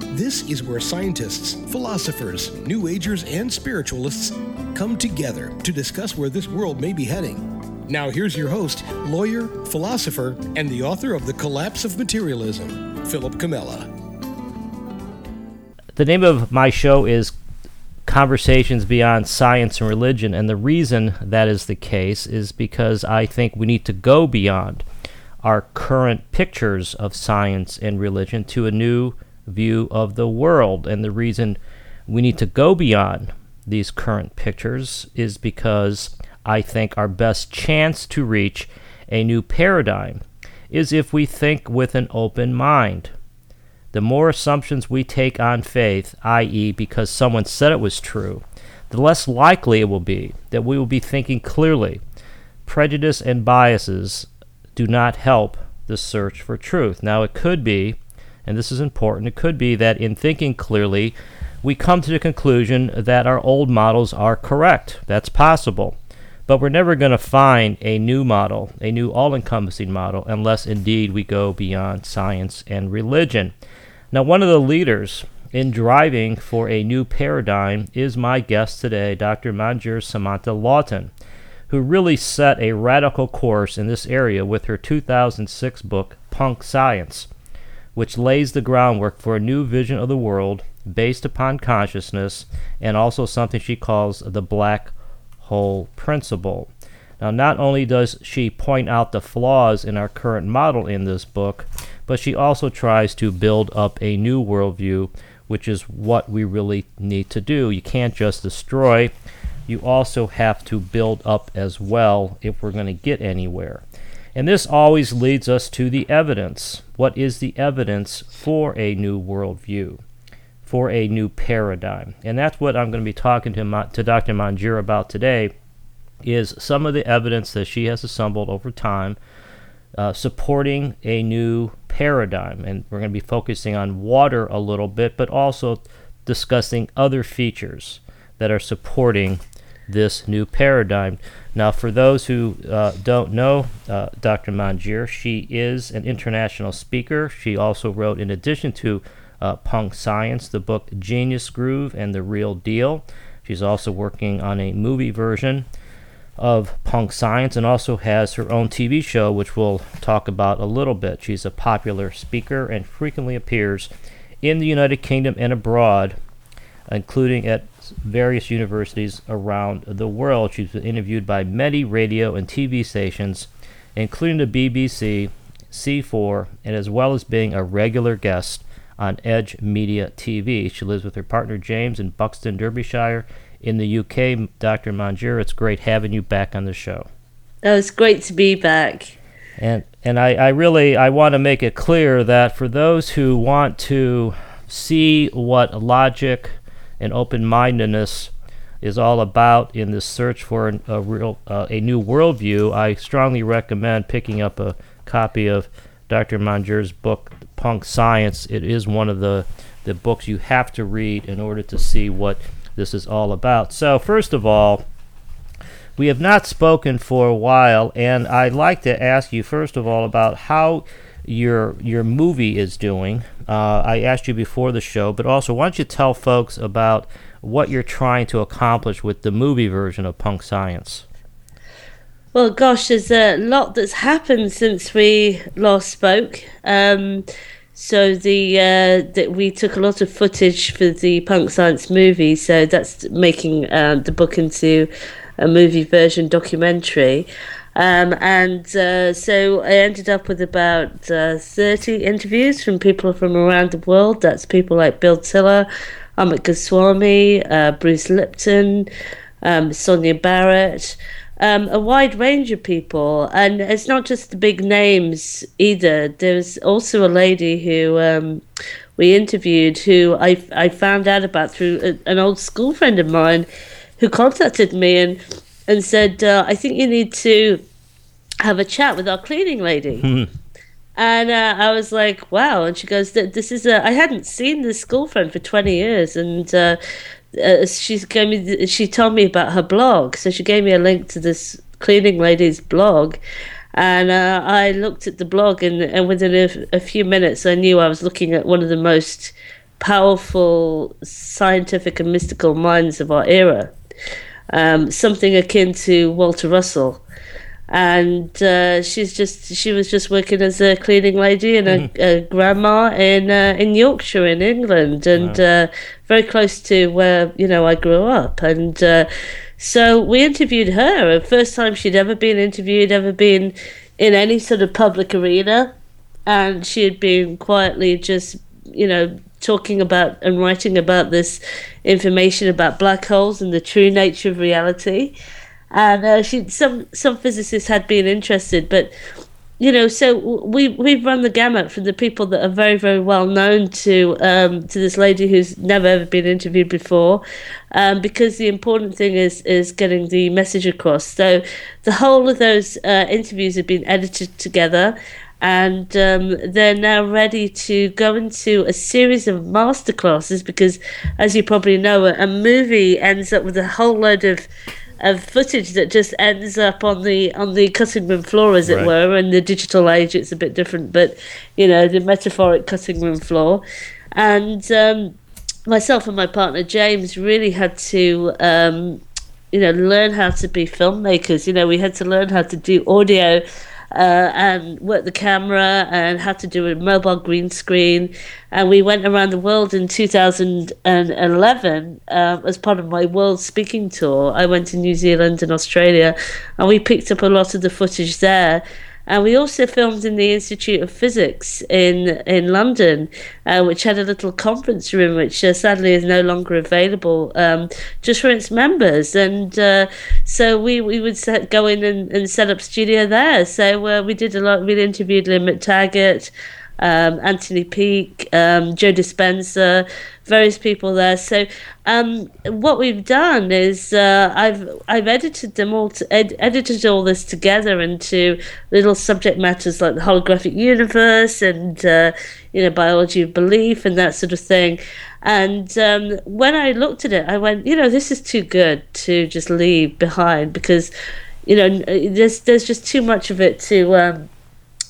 This is where scientists, philosophers, New Agers, and spiritualists come together to discuss where this world may be heading. Now, here's your host, lawyer, philosopher, and the author of The Collapse of Materialism, Philip Comella. The name of my show is Conversations Beyond Science and Religion, and the reason that is the case is because I think we need to go beyond our current pictures of science and religion to a new view of the world. And the reason we need to go beyond these current pictures is because I think our best chance to reach a new paradigm is if we think with an open mind. The more assumptions we take on faith, i.e., because someone said it was true, the less likely it will be that we will be thinking clearly. Prejudice and biases do not help the search for truth. Now, it could be and this is important, it could be that in thinking clearly, we come to the conclusion that our old models are correct. That's possible. But we're never going to find a new model, a new all encompassing model, unless indeed we go beyond science and religion. Now, one of the leaders in driving for a new paradigm is my guest today, Dr. Manjir Samanta-Laughton, who really set a radical course in this area with her 2006 book, Punk Science which lays the groundwork for a new vision of the world based upon consciousness and also something she calls the black hole principle. Now, not only does she point out the flaws in our current model in this book, but she also tries to build up a new worldview, which is what we really need to do. You can't just destroy, you also have to build up as well if we're going to get anywhere. And this always leads us to the evidence. What is the evidence for a new worldview, for a new paradigm? And that's what I'm going to be talking to, to Dr. Manjir about today, is some of the evidence that she has assembled over time uh, supporting a new paradigm. And we're going to be focusing on water a little bit, but also discussing other features that are supporting this new paradigm. Now, for those who uh, don't know uh, Dr. Manjir, she is an international speaker. She also wrote, in addition to uh, Punk Science, the book Genius Groove and the Real Deal. She's also working on a movie version of Punk Science and also has her own TV show, which we'll talk about a little bit. She's a popular speaker and frequently appears in the United Kingdom and abroad, including at various universities around the world. She's been interviewed by many radio and TV stations, including the BBC, C4, and as well as being a regular guest on Edge Media TV. She lives with her partner James in Buxton, Derbyshire. In the UK, Dr. Manjir, it's great having you back on the show. Oh, it's great to be back. And and I, I really I want to make it clear that for those who want to see what logic and open mindedness is all about in this search for an, a real uh, a new worldview, I strongly recommend picking up a copy of Dr. Manjir's book Punk Science. It is one of the the books you have to read in order to see what this is all about. So, first of all, we have not spoken for a while, and I'd like to ask you first of all about how your your movie is doing. Uh, I asked you before the show, but also why don't you tell folks about what you're trying to accomplish with the movie version of Punk Science? Well, gosh, there's a lot that's happened since we last spoke. Um, so the uh, that we took a lot of footage for the Punk Science movie, so that's making uh, the book into a movie version documentary. Um, and uh, so I ended up with about uh, 30 interviews from people from around the world. That's people like Bill Tiller, Amit Goswami, uh, Bruce Lipton, um, Sonia Barrett, um, a wide range of people. And it's not just the big names either. There's also a lady who um, we interviewed, who I I found out about through a, an old school friend of mine, who contacted me and and said, uh, I think you need to have a chat with our cleaning lady. Hmm. And uh, I was like, wow. And she goes, this is a, I hadn't seen this school friend for 20 years. And uh, uh, she gave me, she told me about her blog. So she gave me a link to this cleaning lady's blog. And uh, I looked at the blog, and, and within a, a few minutes, I knew I was looking at one of the most powerful scientific and mystical minds of our era. Um, something akin to Walter Russell. And uh, she's just she was just working as a cleaning lady and a, mm-hmm. a grandma in uh, in Yorkshire in England. And wow. uh, very close to where you know I grew up. And uh, so we interviewed her. The first time she'd ever been interviewed ever been in any sort of public arena. And she had been quietly just you know talking about and writing about this information about black holes and the true nature of reality and uh, she some some physicists had been interested, but you know, so we we've run the gamut from the people that are very very well known to um, to this lady who's never ever been interviewed before, um, because the important thing is is getting the message across. So the whole of those uh, interviews have been edited together. And um, they're now ready to go into a series of masterclasses because, as you probably know, a, a movie ends up with a whole load of of footage that just ends up on the on the cutting room floor, as it right. were. In the digital age, it's a bit different, but you know the metaphoric cutting room floor, and um, myself and my partner James really had to. Um, you know, learn how to be filmmakers. You know, we had to learn how to do audio uh, and work the camera and had to do a mobile green screen. And we went around the world in 2011 uh, as part of my world speaking tour. I went to New Zealand and Australia, and we picked up a lot of the footage there. And we also filmed in the Institute of Physics in in London, uh, which had a little conference room, which uh, sadly is no longer available, um, just for its members. And uh, so we, we would set, go in and, and set up studio there. So uh, we did a lot. We interviewed Lynne McTaggart um, Anthony Peake, um, Joe Dispenza, various people there. So um, what we've done is uh, I've I've edited them all, to, ed- edited all this together into little subject matters like the holographic universe and uh, you know biology of belief and that sort of thing. And um, when I looked at it, I went, you know, this is too good to just leave behind because you know there's there's just too much of it to um,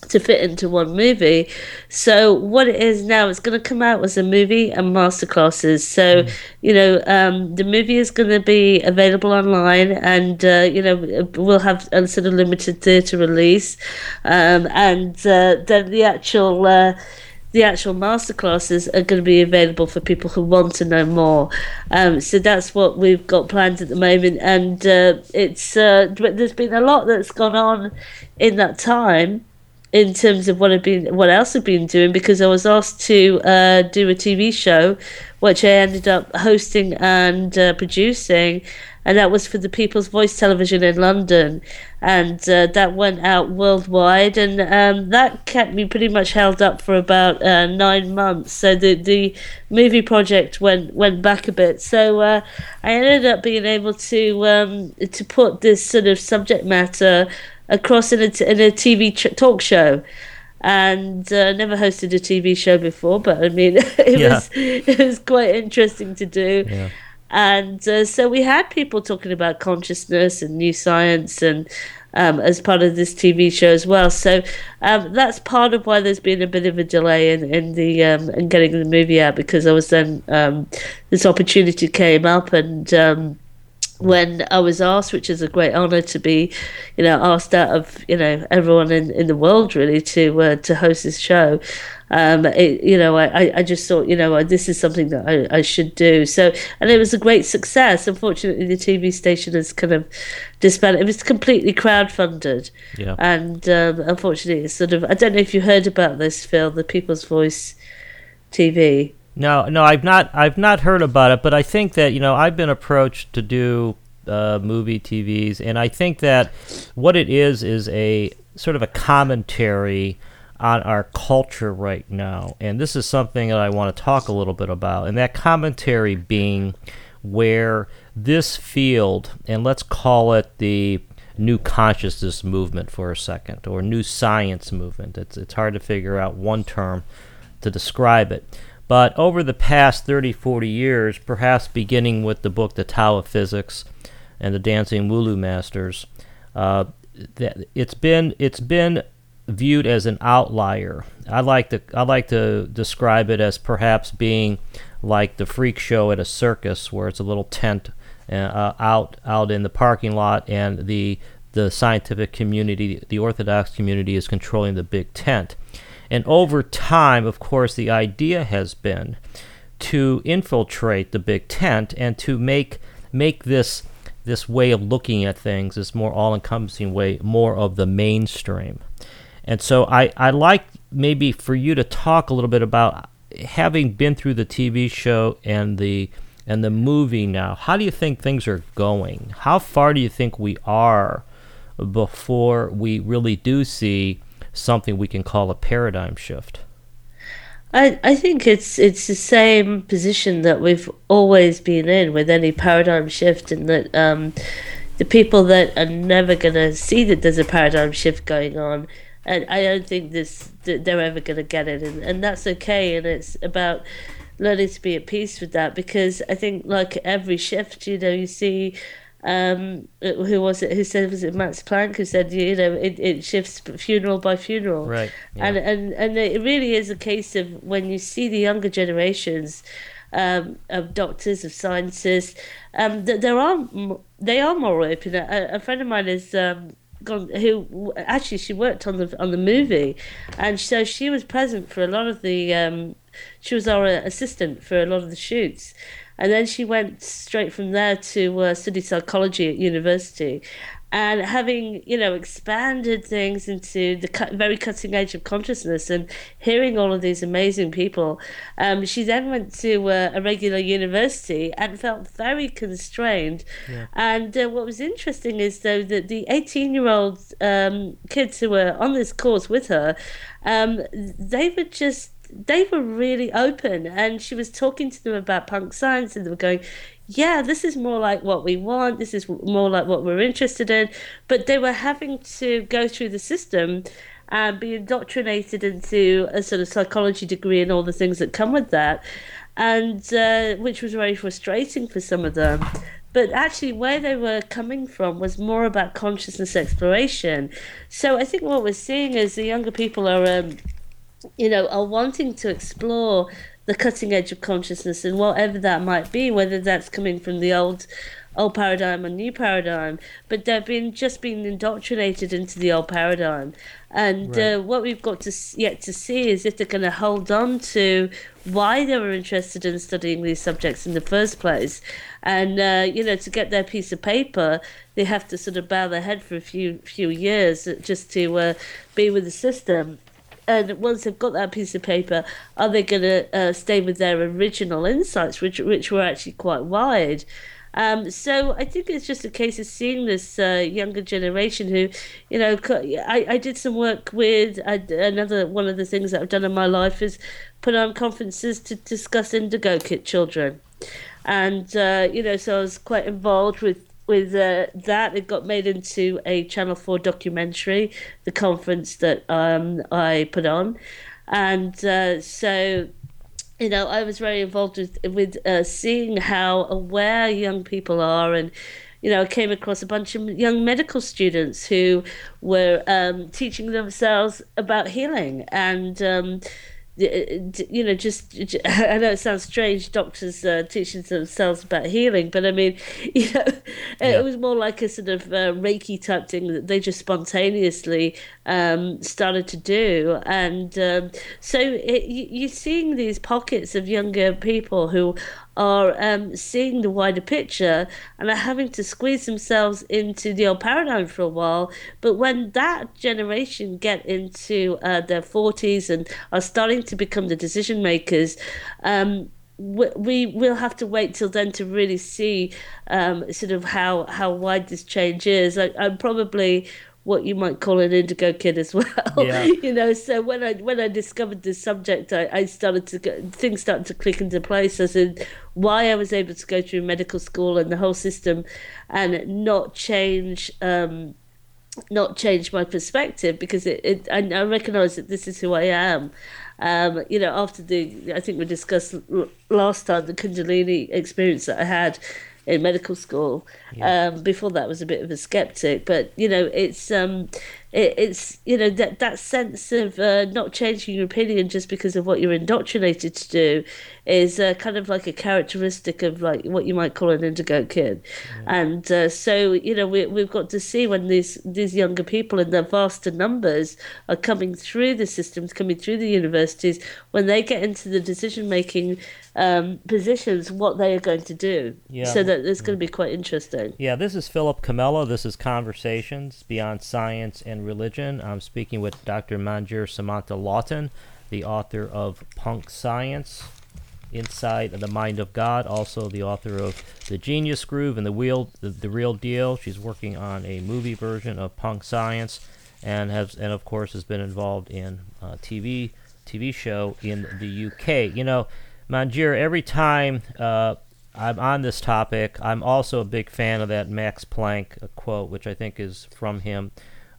to fit into one movie. So what it is now, it's going to come out as a movie and masterclasses. So mm. you know, um, the movie is going to be available online, and uh, you know, we'll have a sort of limited theatre release, um, and uh, then the actual. Uh, the actual masterclasses are going to be available for people who want to know more. Um, so that's what we've got planned at the moment, and uh, it's uh, there's been a lot that's gone on in that time in terms of what I've been, what else I've been doing, because I was asked to uh, do a TV show, which I ended up hosting and uh, producing, and that was for the People's Voice Television in London, and uh, that went out worldwide, and um, that kept me pretty much held up for about uh, nine months. So the the movie project went went back a bit. So uh, I ended up being able to um, to put this sort of subject matter across in a, in a TV ch- talk show and uh, never hosted a TV show before, but I mean, it yeah. was it was quite interesting to do. Yeah. And uh, so we had people talking about consciousness and new science and um, as part of this TV show as well. So um, that's part of why there's been a bit of a delay in, in the um, in getting the movie out because I was then um, this opportunity came up and um, when I was asked, which is a great honour to be, you know, asked out of you know everyone in, in the world really to uh, to host this show. Um, it, you know, I, I just thought, you know, this is something that I, I should do. So, and it was a great success. Unfortunately, the TV station has kind of disbanded. It was completely crowdfunded. Yeah. And um, unfortunately, it's sort of, I don't know if you heard about this, Phil, the People's Voice TV. No, no, I've not. I've not heard about it, but I think that you know I've been approached to do uh, movie TVs, and I think that what it is is a sort of a commentary on our culture right now. And this is something that I want to talk a little bit about. And that commentary being where this field, and let's call it the new consciousness movement for a second, or new science movement. It's, it's hard to figure out one term to describe it. But over the past 30, 40 years, perhaps beginning with the book The Tao of Physics and the Dancing Wu Li Masters, uh, it's been it's been viewed as an outlier. I like to I like to describe it as perhaps being like the freak show at a circus, where it's a little tent uh, out out in the parking lot, and the the scientific community, the orthodox community, is controlling the big tent. And over time, of course, the idea has been to infiltrate the big tent and to make make this this way of looking at things, this more all-encompassing way, more of the mainstream. And so I I like maybe for you to talk a little bit about having been through the TV show and the and the movie now. How do you think things are going? How far do you think we are before we really do see something we can call a paradigm shift? I, I think it's it's the same position that we've always been in with any paradigm shift, and that um, the people that are never going to see that there's a paradigm shift going on and I don't think this they're ever going to get it, and, and that's okay. And it's about learning to be at peace with that because I think like every shift, you know, you see. Um, who was it? Who said was it Max Planck? Who said you know it, it shifts funeral by funeral, right? Yeah. And and and it really is a case of when you see the younger generations um, of doctors of scientists, um, that there are they are more open. A, a friend of mine is um, gone who actually she worked on the on the movie and so she was present for a lot of the um, she was our assistant for a lot of the shoots and then she went straight from there to uh, study psychology at university and having you know expanded things into the cu- very cutting edge of consciousness and hearing all of these amazing people um, she then went to uh, a regular university and felt very constrained yeah. and uh, what was interesting is though that the 18 year old um, kids who were on this course with her um, they were just they were really open and she was talking to them about punk science and they were going yeah, this is more like what we want, this is more like what we're interested in. But they were having to go through the system and be indoctrinated into a sort of psychology degree and all the things that come with that, and uh, which was very frustrating for some of them. But actually, where they were coming from was more about consciousness exploration. So I think what we're seeing is the younger people are. Um, you know, are wanting to explore the cutting edge of consciousness and whatever that might be, whether that's coming from the old old paradigm or new paradigm, but they've been just being indoctrinated into the old paradigm. And right. uh, what we've got to yet to see is if they're going to hold on to why they were interested in studying these subjects in the first place. And uh, you know, to get their piece of paper, they have to sort of bow their head for a few few years just to uh, be with the system and once they've got that piece of paper, are they going to uh, stay with their original insights, which which were actually quite wide? Um, so I think it's just a case of seeing this uh, younger generation who, you know, I, I did some work with I, another one of the things that I've done in my life is put on conferences to discuss indigo kit children, and uh, you know, so I was quite involved with with uh, that, it got made into a Channel 4 documentary, the conference that um, I put on. And uh, so, you know, I was very involved with, with uh, seeing how aware young people are. And, you know, I came across a bunch of young medical students who were um, teaching themselves about healing. And, um, you know, just I know it sounds strange, doctors uh, teaching themselves about healing, but I mean, you know, yeah. it was more like a sort of uh, Reiki type thing that they just spontaneously um, started to do, and um, so it, you're seeing these pockets of younger people who are um, seeing the wider picture and are having to squeeze themselves into the old paradigm for a while. But when that generation get into uh, their 40s and are starting to become the decision makers, um, we will have to wait till then to really see um, sort of how how wide this change is. I, am probably what you might call an indigo kid as well. Yeah. you know, so when I when I discovered this subject, I, I started to go, things started to click into place as in why I was able to go through medical school and the whole system, and not change. Um, not change my perspective because it, it I, I recognize that this is who I am. Um, you know, after the I think we discussed last time the Kundalini experience that I had in medical school. Yeah. Um, before that, I was a bit of a skeptic, but you know, it's um, it, it's you know that that sense of uh, not changing your opinion just because of what you're indoctrinated to do is uh, kind of like a characteristic of like what you might call an indigo kid, and uh, so you know we we've got to see when these these younger people in their vaster numbers are coming through the systems, coming through the universities, when they get into the decision making um, positions, what they are going to do. Yeah. So that it's going to be quite interesting. Yeah, this is Philip Comella. This is Conversations Beyond Science and Religion. I'm speaking with Dr. Manjir Samanta-Laughton, the author of Punk Science, Inside the Mind of God, also the author of The Genius Groove and The Real, the, the Real Deal. She's working on a movie version of Punk Science and has and of course has been involved in a TV TV show in the UK. You know, Manjir, every time uh, I'm on this topic, I'm also a big fan of that Max Planck quote, which I think is from him.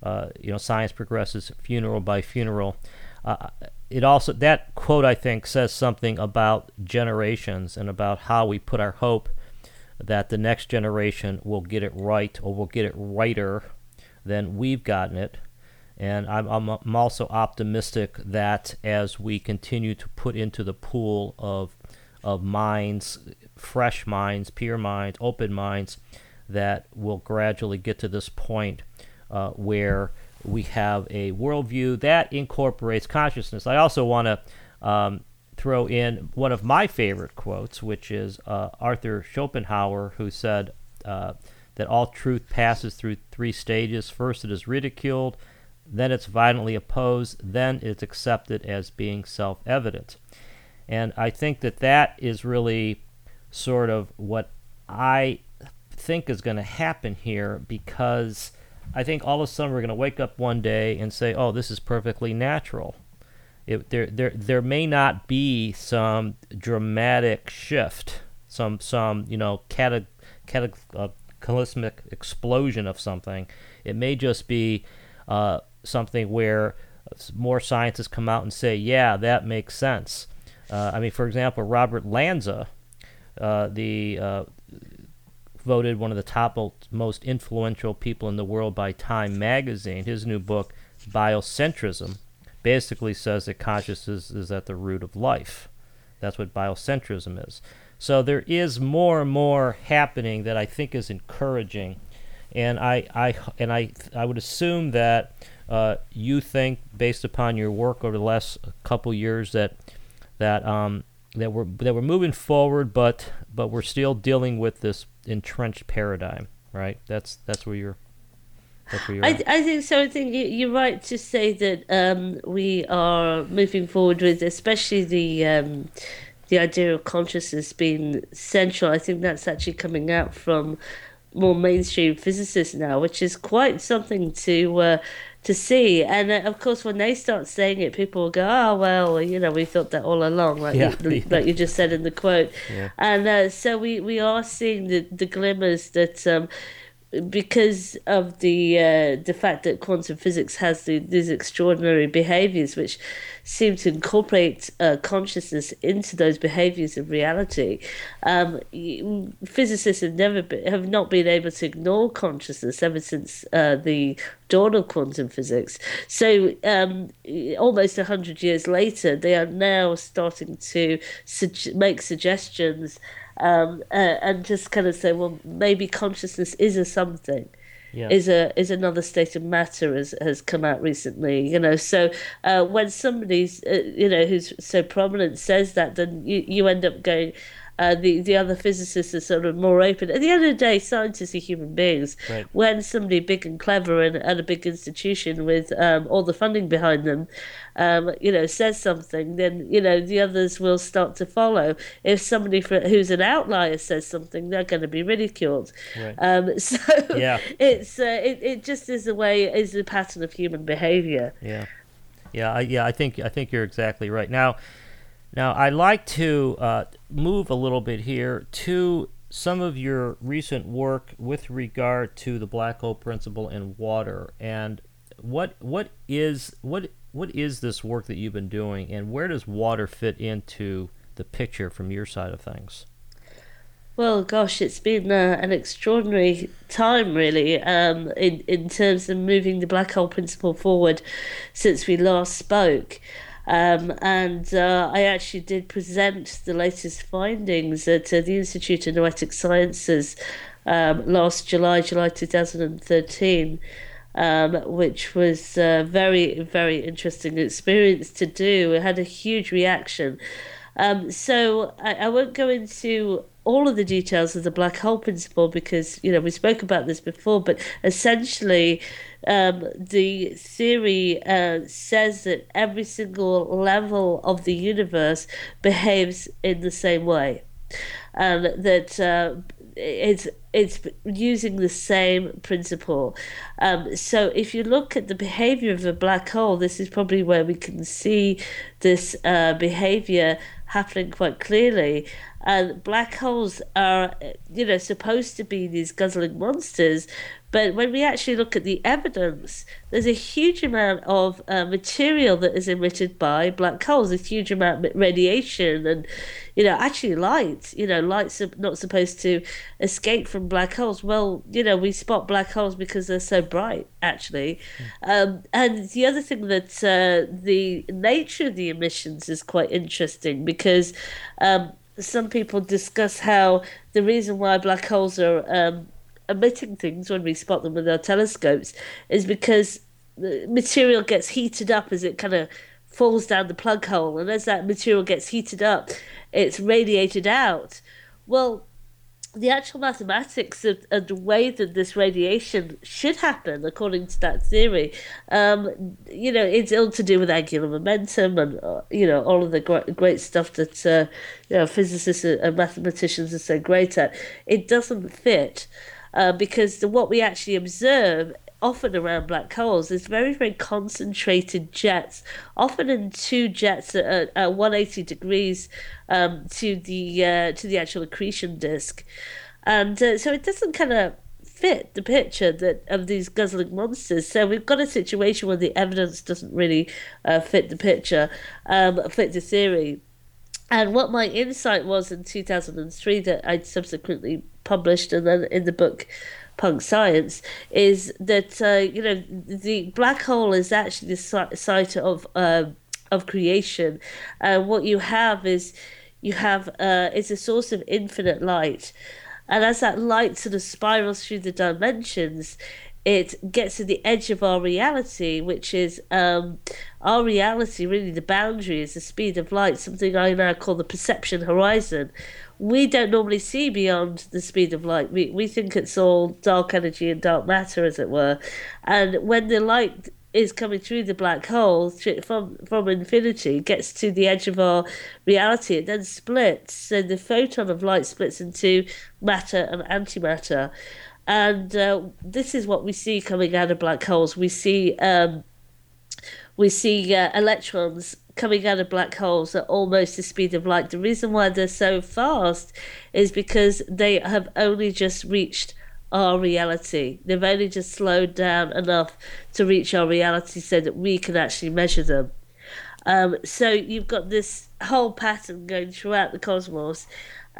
Uh, you know, science progresses funeral by funeral. Uh, it also that quote I think says something about generations and about how we put our hope that the next generation will get it right or will get it righter than we've gotten it. And I'm, I'm, also optimistic that as we continue to put into the pool of of minds, fresh minds, pure minds, open minds, that we'll gradually get to this point uh, where we have a worldview that incorporates consciousness. I also want to um, throw in one of my favorite quotes, which is uh, Arthur Schopenhauer, who said uh, that all truth passes through three stages. First, it is ridiculed, then it's violently opposed, then it's accepted as being self evident. And I think that that is really sort of what I think is going to happen here because I think all of a sudden we're going to wake up one day and say, "Oh, this is perfectly natural." It, there, there, there may not be some dramatic shift, some, some, you know, cata, cataclysmic explosion of something. It may just be uh, something where more scientists come out and say, "Yeah, that makes sense." Uh, I mean, for example, Robert Lanza, uh, the uh, voted one of the top most influential people in the world by Time magazine. His new book, Biocentrism, basically says that consciousness is at the root of life. That's what biocentrism is. So there is more and more happening that I think is encouraging, and I, I and I I would assume that uh, you think, based upon your work over the last couple years, that that um, that we're that we're moving forward, but but we're still dealing with this entrenched paradigm, right? That's that's where you're. That's where you're I, I think so. I think you're right to say that um, we are moving forward with, especially the um, the idea of consciousness being central. I think that's actually coming out from more mainstream physicists now, which is quite something to uh, to see. And uh, of course, when they start saying it, people will go, "Oh well, you know, we thought that all along," like yeah. you, like you just said in the quote. Yeah. And uh, so we we are seeing the the glimmers that. Um, because of the uh, the fact that quantum physics has the, these extraordinary behaviors which seem to incorporate uh, consciousness into those behaviors of reality, um, physicists have never been, have not been able to ignore consciousness ever since uh, the dawn of quantum physics. So um, almost hundred years later, they are now starting to make suggestions um, uh, and just kind of say, well, maybe consciousness is a something. Yeah. Is a is another state of matter has has come out recently, you know. So uh, when somebody's uh, you know who's so prominent says that, then you, you end up going, Uh, the the other physicists are sort of more open. At the end of the day, scientists are human beings. Right. When somebody big and clever and at a big institution with um, all the funding behind them, um, you know, says something, then you know the others will start to follow. If somebody for, who's an outlier says something, they're going to be ridiculed. Right. Um, so Yeah. it's uh, it it just is the way is the pattern of human behavior. Yeah, yeah, I, yeah. I think I think you're exactly right. Now, now I'd like to uh, move a little bit here to some of your recent work with regard to the black hole principle in water and what what is what what is this work that you've been doing and where does water fit into the picture from your side of things? Well, gosh, it's been uh, an extraordinary time, really, um, in in terms of moving the black hole principle forward since we last spoke. Um, and uh, I actually did present the latest findings at uh, the Institute of Noetic Sciences um, last July, July 2013. Um, which was a very, very interesting experience to do. It had a huge reaction. Um, so I, I won't go into all of the details of the black hole principle because you know we spoke about this before but essentially um, the theory uh, says that every single level of the universe behaves in the same way and that uh, it's it's using the same principle. Um, so if you look at the behavior of a black hole, this is probably where we can see this uh, behavior happening quite clearly. And black holes are, you know, supposed to be these guzzling monsters, but when we actually look at the evidence, there's a huge amount of uh, material that is emitted by black holes, a huge amount of radiation, and you know, actually light. You know, light's are not supposed to escape from black holes. Well, you know, we spot black holes because they're so bright, actually. Mm. Um, and the other thing that uh, the nature of the emissions is quite interesting because. Um, some people discuss how the reason why black holes are um, emitting things when we spot them with our telescopes is because the material gets heated up as it kind of falls down the plug hole, and as that material gets heated up, it's radiated out. Well, the actual mathematics of, of, the way that this radiation should happen, according to that theory, um, you know, it's all to do with angular momentum and uh, you know all of the great, great stuff that uh, you know physicists and mathematicians are so great at. It doesn't fit uh, because the, what we actually observe often around black holes is very very concentrated jets often in two jets at, at 180 degrees um, to the uh, to the actual accretion disk. And uh, so it doesn't kind of fit the picture that of these guzzling monsters. So we've got a situation where the evidence doesn't really uh, fit the picture um, fit the theory and what my insight was in 2003 that I subsequently published and then in the book punk science is that uh, you know the black hole is actually the site of uh, of creation. And what you have is you have uh, it's a source of infinite light. And as that light sort of spirals through the dimensions it gets to the edge of our reality, which is um, our reality, really the boundary is the speed of light, something I now call the perception horizon. We don't normally see beyond the speed of light. We, we think it's all dark energy and dark matter, as it were. And when the light is coming through the black hole from from infinity gets to the edge of our reality it then splits so the photon of light splits into matter and antimatter and uh, this is what we see coming out of black holes. We see um, we see uh, electrons coming out of black holes at almost the speed of light. The reason why they're so fast is because they have only just reached our reality. They've only just slowed down enough to reach our reality so that we can actually measure them. Um, so you've got this whole pattern going throughout the cosmos,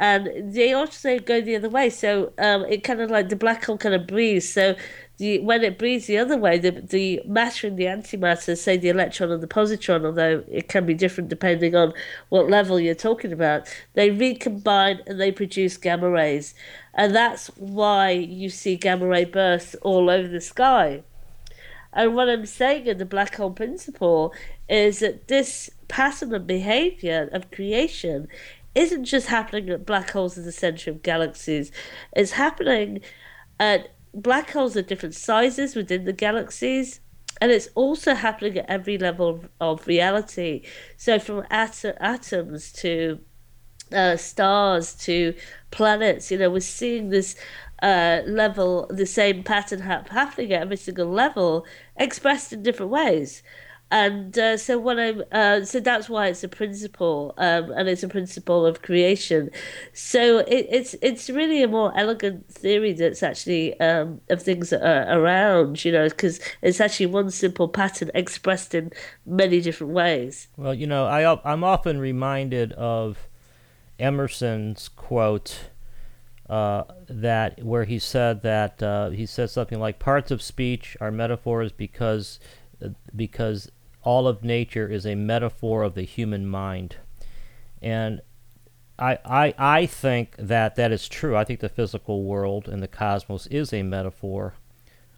and they also go the other way. So um, it kind of like the black hole kind of breathes. So the when it breathes the other way, the the matter and the antimatter, say the electron and the positron, although it can be different depending on what level you're talking about, they recombine and they produce gamma rays, and that's why you see gamma ray bursts all over the sky. And what I'm saying in the black hole principle is that this pattern of behavior of creation isn't just happening at black holes in the center of galaxies. It's happening at black holes of different sizes within the galaxies. And it's also happening at every level of reality. So, from at- atoms to uh, stars to planets, you know, we're seeing this uh, level, the same pattern ha- happening at every single level, expressed in different ways and uh, so what I'm uh, so that's why it's a principle, um, and it's a principle of creation. So it, it's it's really a more elegant theory that's actually um, of things that are around, you know, because it's actually one simple pattern expressed in many different ways. Well, you know, I I'm often reminded of Emerson's quote. Uh, that where he said that uh, he said something like parts of speech are metaphors because because all of nature is a metaphor of the human mind. And I, I, I think that that is true. I think the physical world and the cosmos is a metaphor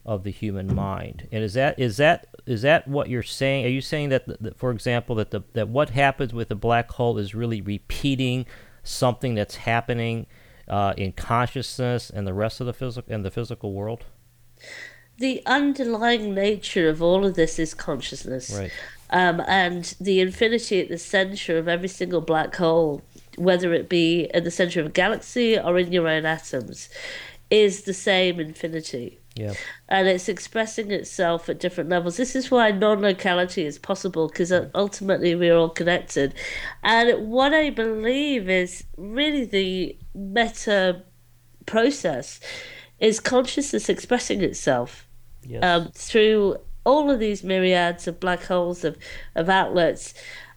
of the human mind. And is that is that is that what you're saying? Are you saying that, that for example, that the that what happens with a black hole is really repeating something that's happening uh, in consciousness and the rest of the physical and the physical world? The underlying nature of all of this is consciousness. Right. Um, and the infinity at the center of every single black hole, whether it be at the center of a galaxy or in your own atoms, is the same infinity. Yeah. And it's expressing itself at different levels. This is why non locality is possible because ultimately we're all connected. And what I believe is really the meta process is consciousness expressing itself yes. um, through all of these myriads of black holes of, of outlets.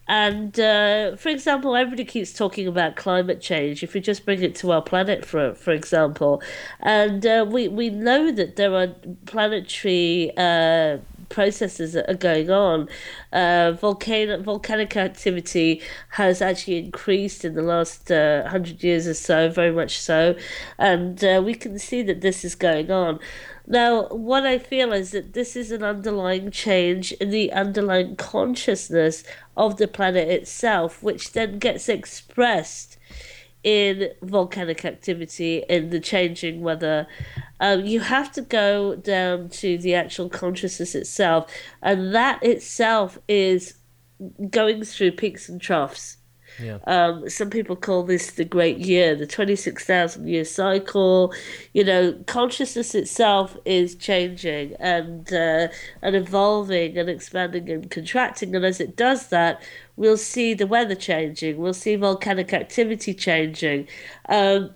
And uh, for example, everybody keeps talking about climate change. If we just bring it to our planet, for for example, and uh, we we know that there are planetary uh, processes that are going on. Uh, volcanic activity has actually increased in the last uh, hundred years or so, very much so, and uh, we can see that this is going on. Now, what I feel is that this is an underlying change in the underlying consciousness of the planet itself, which then gets expressed in volcanic activity, in the changing weather. Um, you have to go down to the actual consciousness itself, and that itself is going through peaks and troughs. Yeah. Um, some people call this the great year, the 26,000 year cycle. You know, consciousness itself is changing and, uh, and evolving and expanding and contracting. And as it does that, we'll see the weather changing, we'll see volcanic activity changing. Um,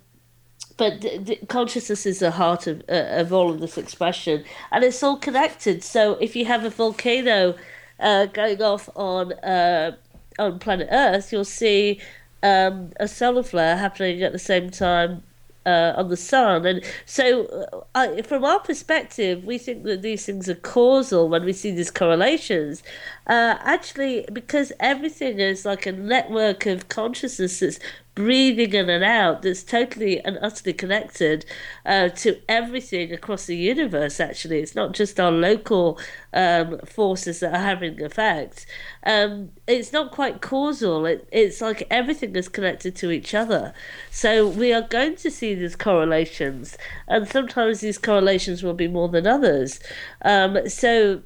but the, the consciousness is the heart of, uh, of all of this expression, and it's all connected. So if you have a volcano uh, going off on uh, on planet Earth, you'll see um, a solar flare happening at the same time uh, on the sun. And so, uh, from our perspective, we think that these things are causal when we see these correlations. Uh, actually, because everything is like a network of consciousness that's breathing in and out that's totally and utterly connected uh, to everything across the universe actually. It's not just our local um, forces that are having effect. Um, it's not quite causal. It, it's like everything is connected to each other. So we are going to see these correlations and sometimes these correlations will be more than others. Um, so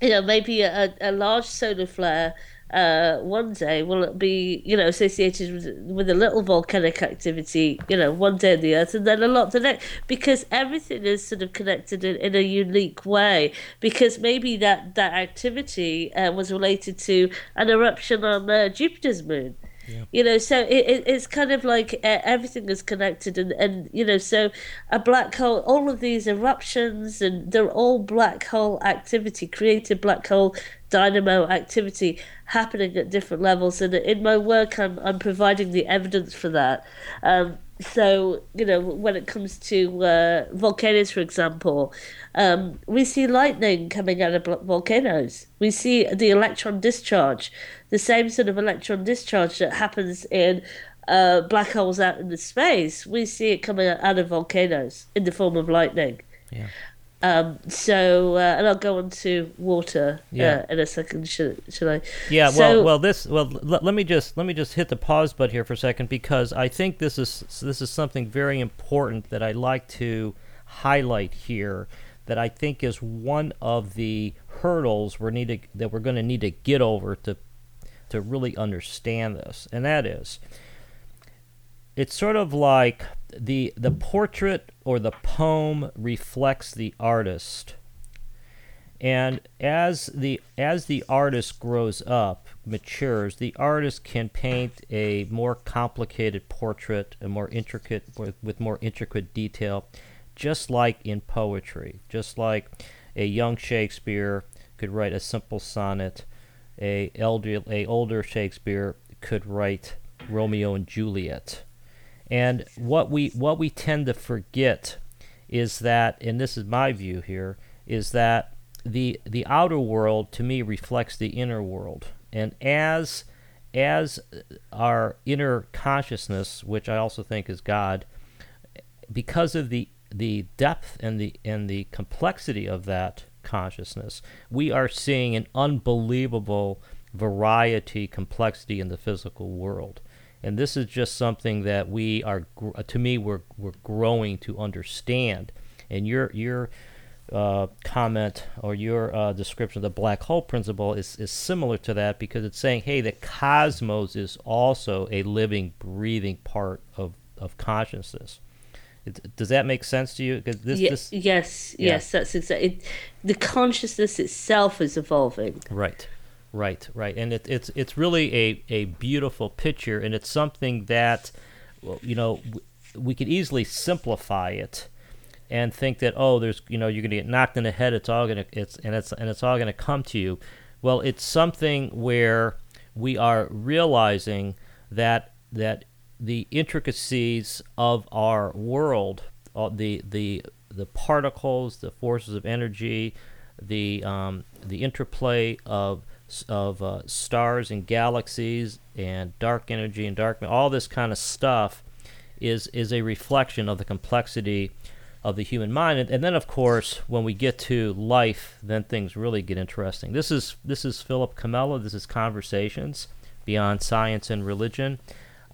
you know maybe a, a large solar flare uh, one day will it be you know associated with, with a little volcanic activity you know one day on the earth and then a lot the next because everything is sort of connected in, in a unique way because maybe that that activity uh, was related to an eruption on uh, Jupiter's moon yeah. You know, so it, it, it's kind of like uh, everything is connected, and, and you know, so a black hole, all of these eruptions, and they're all black hole activity, created black hole dynamo activity happening at different levels. And in my work, I'm, I'm providing the evidence for that. Um, so, you know, when it comes to uh, volcanoes, for example, um, we see lightning coming out of volcanoes. We see the electron discharge, the same sort of electron discharge that happens in uh, black holes out in the space. We see it coming out of volcanoes in the form of lightning. Yeah. Um, so, uh, and I'll go on to water Yeah. uh, in a second. Should, should I? Yeah, well, well, this, well, l- let me just let me just hit the pause button here for a second because I think this is this is something very important that I like to highlight here. That I think is one of the hurdles we're need to, that we're going to need to get over to to really understand this, and that is it's sort of like the the portrait or the poem reflects the artist. And as the as the artist grows up matures the artist can paint a more complicated portrait a more intricate with, more intricate detail just like in poetry. Just like a young shakespeare could write a simple sonnet a elder a older shakespeare could write romeo and juliet and what we what we tend to forget is that, and this is my view here, is that the the outer world to me reflects the inner world, and as as our inner consciousness, which I also think is God, because of the the depth and the and the complexity of that consciousness, we are seeing an unbelievable variety, complexity in the physical world and this is just something that we are to me we're, we're growing to understand and your your uh, comment or your uh, description of the black hole principle is, is similar to that because it's saying hey the cosmos is also a living breathing part of, of consciousness it, does that make sense to you 'Cause this, Ye- this yes, Yeah. yes, that's exactly. The consciousness itself is evolving. Right, right, right, and it, it's it's really a, a beautiful picture, and it's something that, you know, we could easily simplify it, and think that oh, there's you know you're gonna get knocked in the head. It's all gonna it's and it's and it's all gonna come to you. Well, it's something where we are realizing that that the intricacies of our world, uh, the the the particles, the forces of energy, the um, the interplay of of uh, stars and galaxies and dark energy and dark all this kind of stuff is is a reflection of the complexity of the human mind. And, and then of course when we get to life then things really get interesting. This is this is Philip Comella. This is conversations beyond science and religion.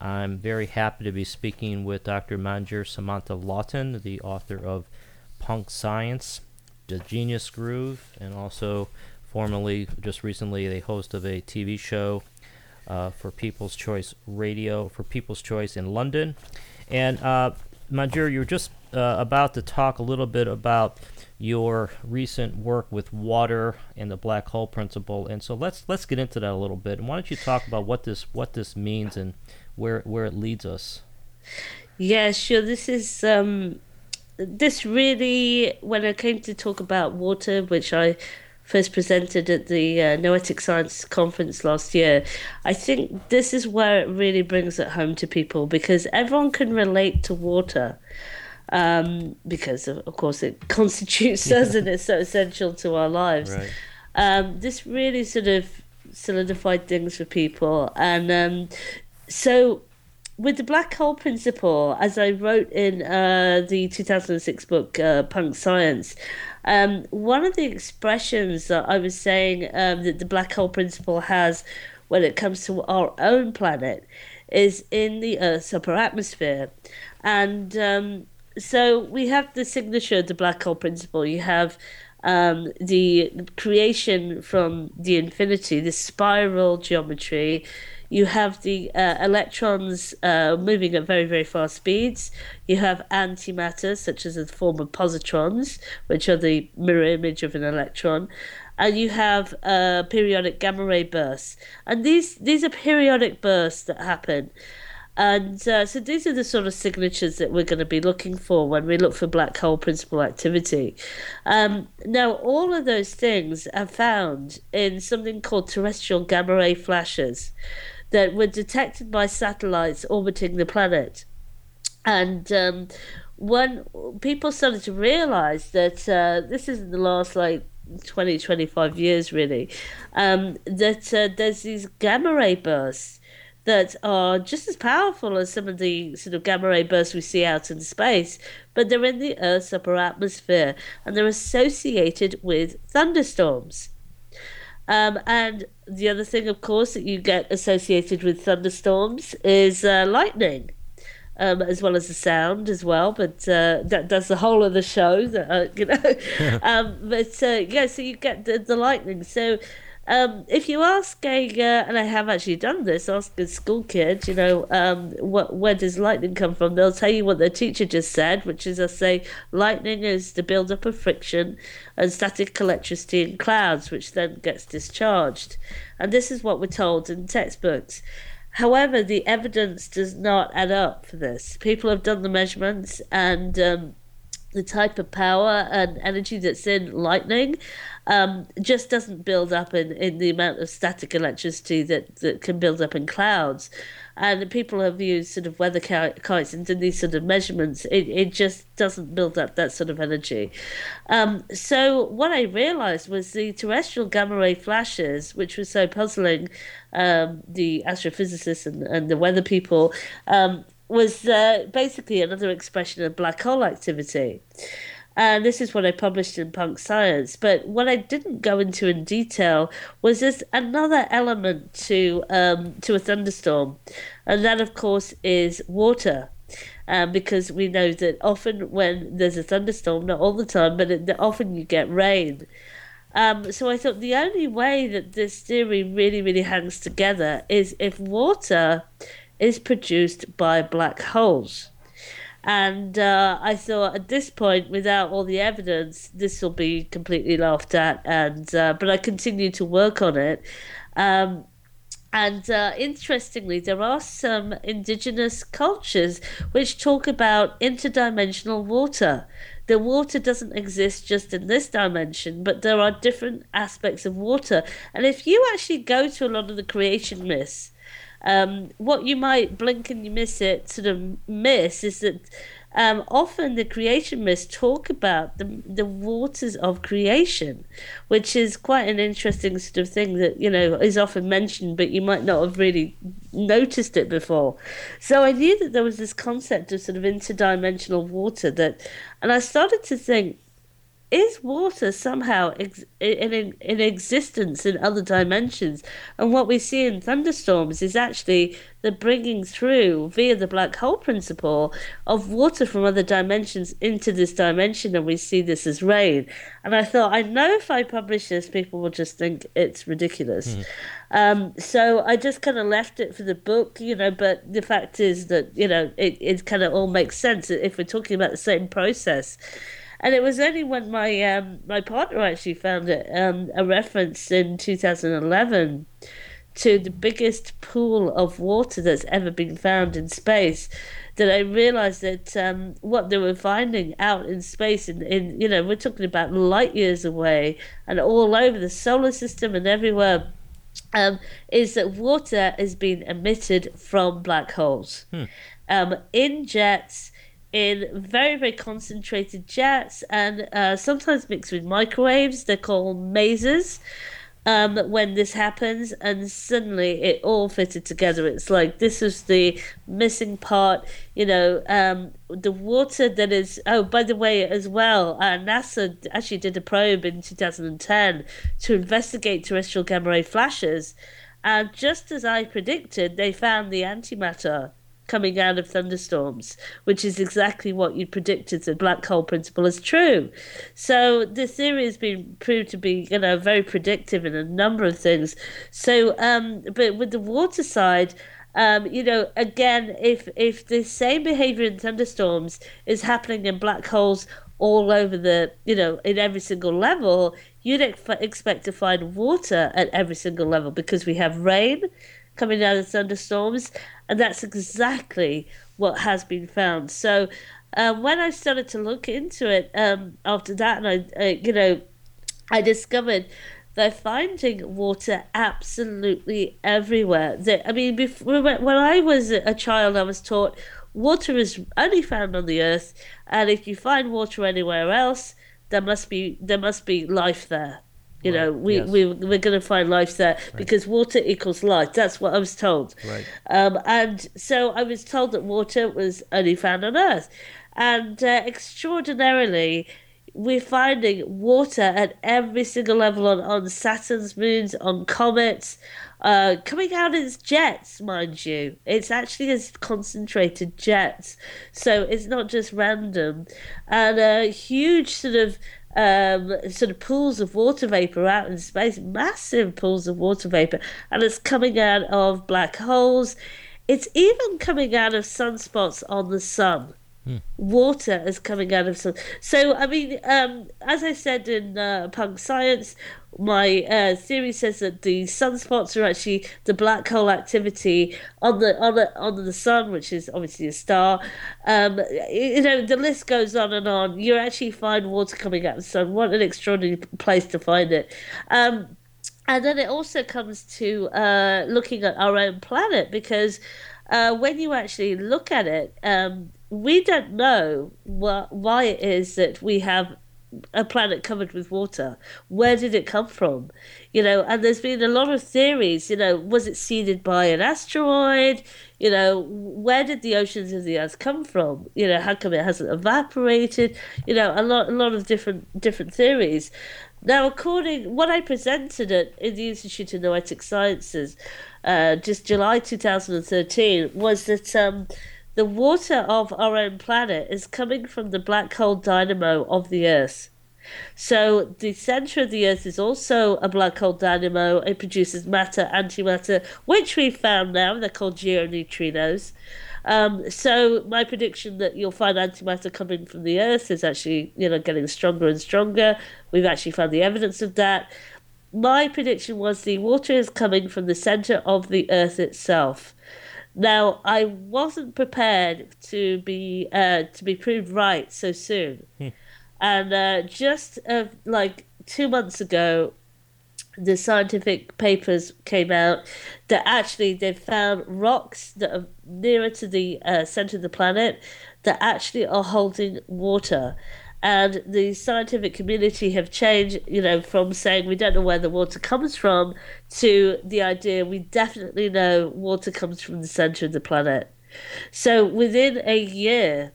I'm very happy to be speaking with Dr. Manjir Samanta-Laughton the author of Punk Science the Genius Groove, and also formerly, just recently, the host of a TV show uh, for People's Choice Radio for People's Choice in London. And uh, Manjir, you were just uh, about to talk a little bit about your recent work with water and the black hole principle, and so let's let's get into that a little bit. And why don't you talk about what this what this means and where where it leads us? Yeah, sure. This is um, this really when I came to talk about water, which I first presented at the uh, Noetic Science Conference last year. I think this is where it really brings it home to people because everyone can relate to water. Um, because of, of course it constitutes us and it's so essential to our lives. Right. Um, this really sort of solidified things for people, and um, so with the black hole principle, as I wrote in uh, the 2006 book uh, Punk Science, um, one of the expressions that I was saying um, that the black hole principle has when it comes to our own planet is in the Earth's upper atmosphere. And um, so we have the signature of the black hole principle. You have um, the creation from the infinity, the spiral geometry. You have the uh, electrons uh, moving at very, very fast speeds. You have antimatter, such as the form of positrons, which are the mirror image of an electron. And you have uh, periodic gamma ray bursts. And these, these are periodic bursts that happen. And uh, so these are the sort of signatures that we're going to be looking for when we look for black hole principle activity. Um, now, all of those things are found in something called terrestrial gamma ray flashes that were detected by satellites orbiting the planet. And um, when people started to realize that uh, this is the last like 20, 25 years really, um, that uh, there's these gamma ray bursts that are just as powerful as some of the sort of gamma ray bursts we see out in space, but they're in the Earth's upper atmosphere and they're associated with thunderstorms. Um, and the other thing, of course, that you get associated with thunderstorms is uh, lightning. Um, as well as the sound as well, but uh, that does the whole of the show. That uh, you know, um, but uh, yeah, so you get the, the lightning. So um, if you ask a, uh, and I have actually done this, ask a school kid, you know, um, what where does lightning come from? They'll tell you what their teacher just said, which is, I say, lightning is the build-up of friction and static electricity in clouds, which then gets discharged. And this is what we're told in textbooks. However, the evidence does not add up for this. People have done the measurements and um, the type of power and energy that's in lightning um, just doesn't build up in, in the amount of static electricity that, that can build up in clouds. And people have used sort of weather kites and done these sort of measurements. It, it just doesn't build up that sort of energy. Um, so, what I realized was the terrestrial gamma ray flashes, which was so puzzling um, the astrophysicists and, and the weather people, um, was uh, basically another expression of black hole activity. And this is what I published in Punk Science. But what I didn't go into in detail was there's another element to um, to a thunderstorm, and that of course is water. Um, because we know that often when there's a thunderstorm, not all the time, but it, often you get rain. Um, so I thought the only way that this theory really, really hangs together is if water is produced by black holes. And uh, I thought at this point, without all the evidence, this will be completely laughed at. And uh, but I continue to work on it. Um, and uh, interestingly, there are some indigenous cultures which talk about interdimensional water. The water doesn't exist just in this dimension, but there are different aspects of water. And if you actually go to a lot of the creation myths, um, what you might blink and you miss it sort of miss is that um, often the creation myths talk about the, the waters of creation, which is quite an interesting sort of thing that, you know, is often mentioned, but you might not have really noticed it before. So I knew that there was this concept of sort of interdimensional water that, and I started to think, is water somehow ex- in, in, in existence in other dimensions? And what we see in thunderstorms is actually the bringing through via the black hole principle of water from other dimensions into this dimension, and we see this as rain. And I thought, I know if I publish this, people will just think it's ridiculous. Mm. Um, so I just kind of left it for the book, you know. But the fact is that you know it, it kind of all makes sense if we're talking about the same process. And it was only when my um, my partner actually found it, um, a reference in 2011 to the biggest pool of water that's ever been found in space that I realized that um, what they were finding out in space, in, in you know, we're talking about light years away and all over the solar system and everywhere, um, is that water is being emitted from black holes hmm. um, in jets in very very concentrated jets and uh, sometimes mixed with microwaves. They're called masers. Um, when this happens, and suddenly it all fitted together. It's like this is the missing part, you know. Um, the water that is. Oh, by the way, as well, uh, NASA actually did a probe in 2010 to investigate terrestrial gamma ray flashes, and just as I predicted, they found the antimatter coming out of thunderstorms, which is exactly what you predicted the black hole principle is true. So this theory has been proved to be, you know, very predictive in a number of things. So, um, but with the water side, um, you know, again, if if the same behavior in thunderstorms is happening in black holes all over the, you know, in every single level, you'd ex- expect to find water at every single level because we have rain coming out of thunderstorms and that's exactly what has been found. So um, when I started to look into it um, after that, and I, I, you know, I discovered they're finding water absolutely everywhere. They, I mean, before, when I was a child, I was taught water is only found on the earth, and if you find water anywhere else, there must be there must be life there. You Right, know, we, yes. we, we're going to find life there because water equals life. That's what I was told. Right. Um, and so I was told that water was only found on Earth. And uh, extraordinarily, we're finding water at every single level on, on Saturn's moons, on comets, uh, coming out as jets, mind you. It's actually as concentrated jets. So it's not just random. And a huge sort of um, sort of pools of water vapor out in space, massive pools of water vapor, and it's coming out of black holes. It's even coming out of sunspots on the sun. Water is coming out of sun. So, I mean, um, as I said in uh, Punk Science, my uh, theory says that the sunspots are actually the black hole activity on the on the on the sun, which is obviously a star. Um, you know, the list goes on and on. You actually find water coming out of the sun. What an extraordinary place to find it. Um, and then it also comes to uh, looking at our own planet because uh, when you actually look at it, um, we don't know wh- why it is that we have a planet covered with water. Where did it come from? You know, and there's been a lot of theories. You know, was it seeded by an asteroid? You know, where did the oceans of the earth come from? You know, how come it hasn't evaporated? You know, a lot, a lot of different different theories. Now, according what I presented at in the Institute of Noetic Sciences, uh, just July 2013, was that um, the water of our own planet is coming from the black hole dynamo of the Earth. So the center of the Earth is also a black hole dynamo. It produces matter, antimatter, which we've found now. They're called geoneutrinos. Um, so my prediction that you'll find antimatter coming from the Earth is actually, you know, getting stronger and stronger. We've actually found the evidence of that. My prediction was the water is coming from the center of the Earth itself. Now I wasn't prepared to be uh, to be proved right so soon, and uh, just uh, like two months ago, the scientific papers came out that actually they found rocks that are nearer to the uh, center of the planet that actually are holding water. And the scientific community have changed, you know, from saying we don't know where the water comes from to the idea we definitely know water comes from the center of the planet. So within a year,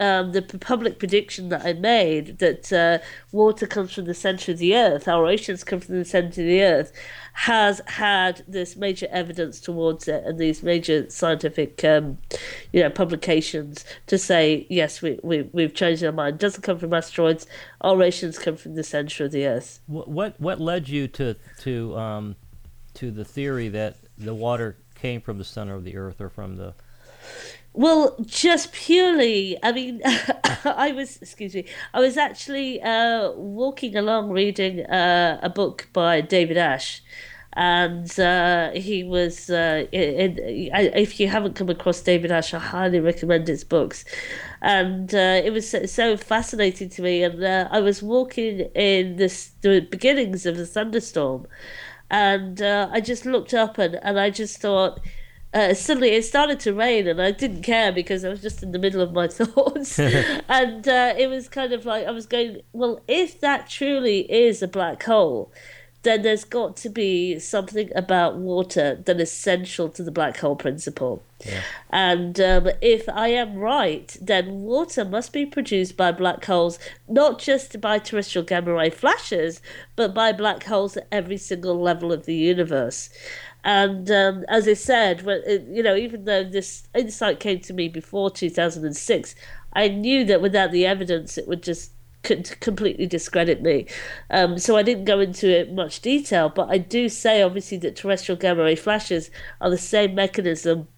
um, the public prediction that I made that uh, water comes from the center of the earth, our oceans come from the center of the earth, has had this major evidence towards it and these major scientific, um, you know, publications to say yes, we, we we've changed our mind. It doesn't come from asteroids. Our oceans come from the center of the earth. What what, what led you to to um, to the theory that the water came from the center of the earth or from the Well, just purely, I mean, I was, excuse me, I was actually uh, walking along reading uh, a book by David Ash. And uh, he was, uh, in, in, I- if you haven't come across David Ash, I highly recommend his books. And uh, it was so, so fascinating to me. And uh, I was walking in this, the beginnings of the thunderstorm. And I just looked up and, and I just thought, uh, suddenly it started to rain and I didn't care because I was just in the middle of my thoughts. and uh, it was kind of like I was going, well, if that truly is a black hole, then there's got to be something about water that is central to the black hole principle. And um, if I am right, then water must be produced by black holes, not just by terrestrial gamma ray flashes, but by black holes at every single level of the universe. And um, as I said, you know, even though this insight came to me before 2006, I knew that without the evidence, it would just completely discredit me. Um, so I didn't go into it much detail, but I do say obviously that terrestrial gamma ray flashes are the same mechanism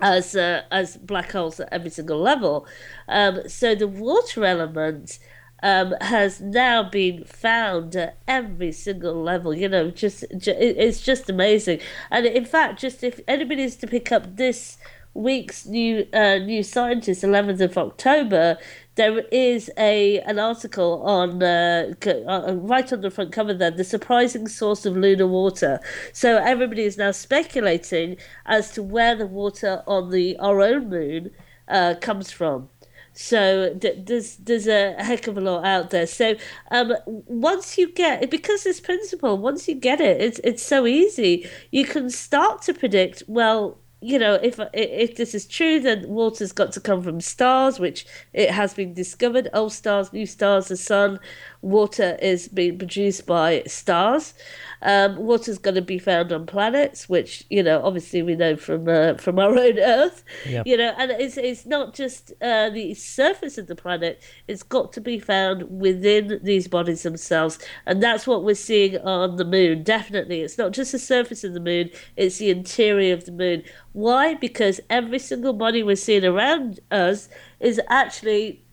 as uh, as black holes at every single level. Um, so the water element um, has now been found at every single level. You know, just, ju- it- it's just amazing. And in fact, just if anybody is to pick up this week's new uh, New Scientist, 11th of October, there is a an article on uh, uh, right on the front cover there, the surprising source of lunar water. So everybody is now speculating as to where the water on the our own moon uh, comes from. So th- there's there's a heck of a lot out there. So um, once you get because this principle, once you get it, it's it's so easy. You can start to predict. Well, you know, if if this is true, then water's got to come from stars, which it has been discovered. Old stars, new stars, the sun. Water is being produced by stars. Um, is going to be found on planets, which you know, obviously we know from uh, from our own Earth. Yep. You know, and it's it's not just uh, the surface of the planet; it's got to be found within these bodies themselves, and that's what we're seeing on the moon. Definitely, it's not just the surface of the moon; it's the interior of the moon. Why? Because every single body we're seeing around us is actually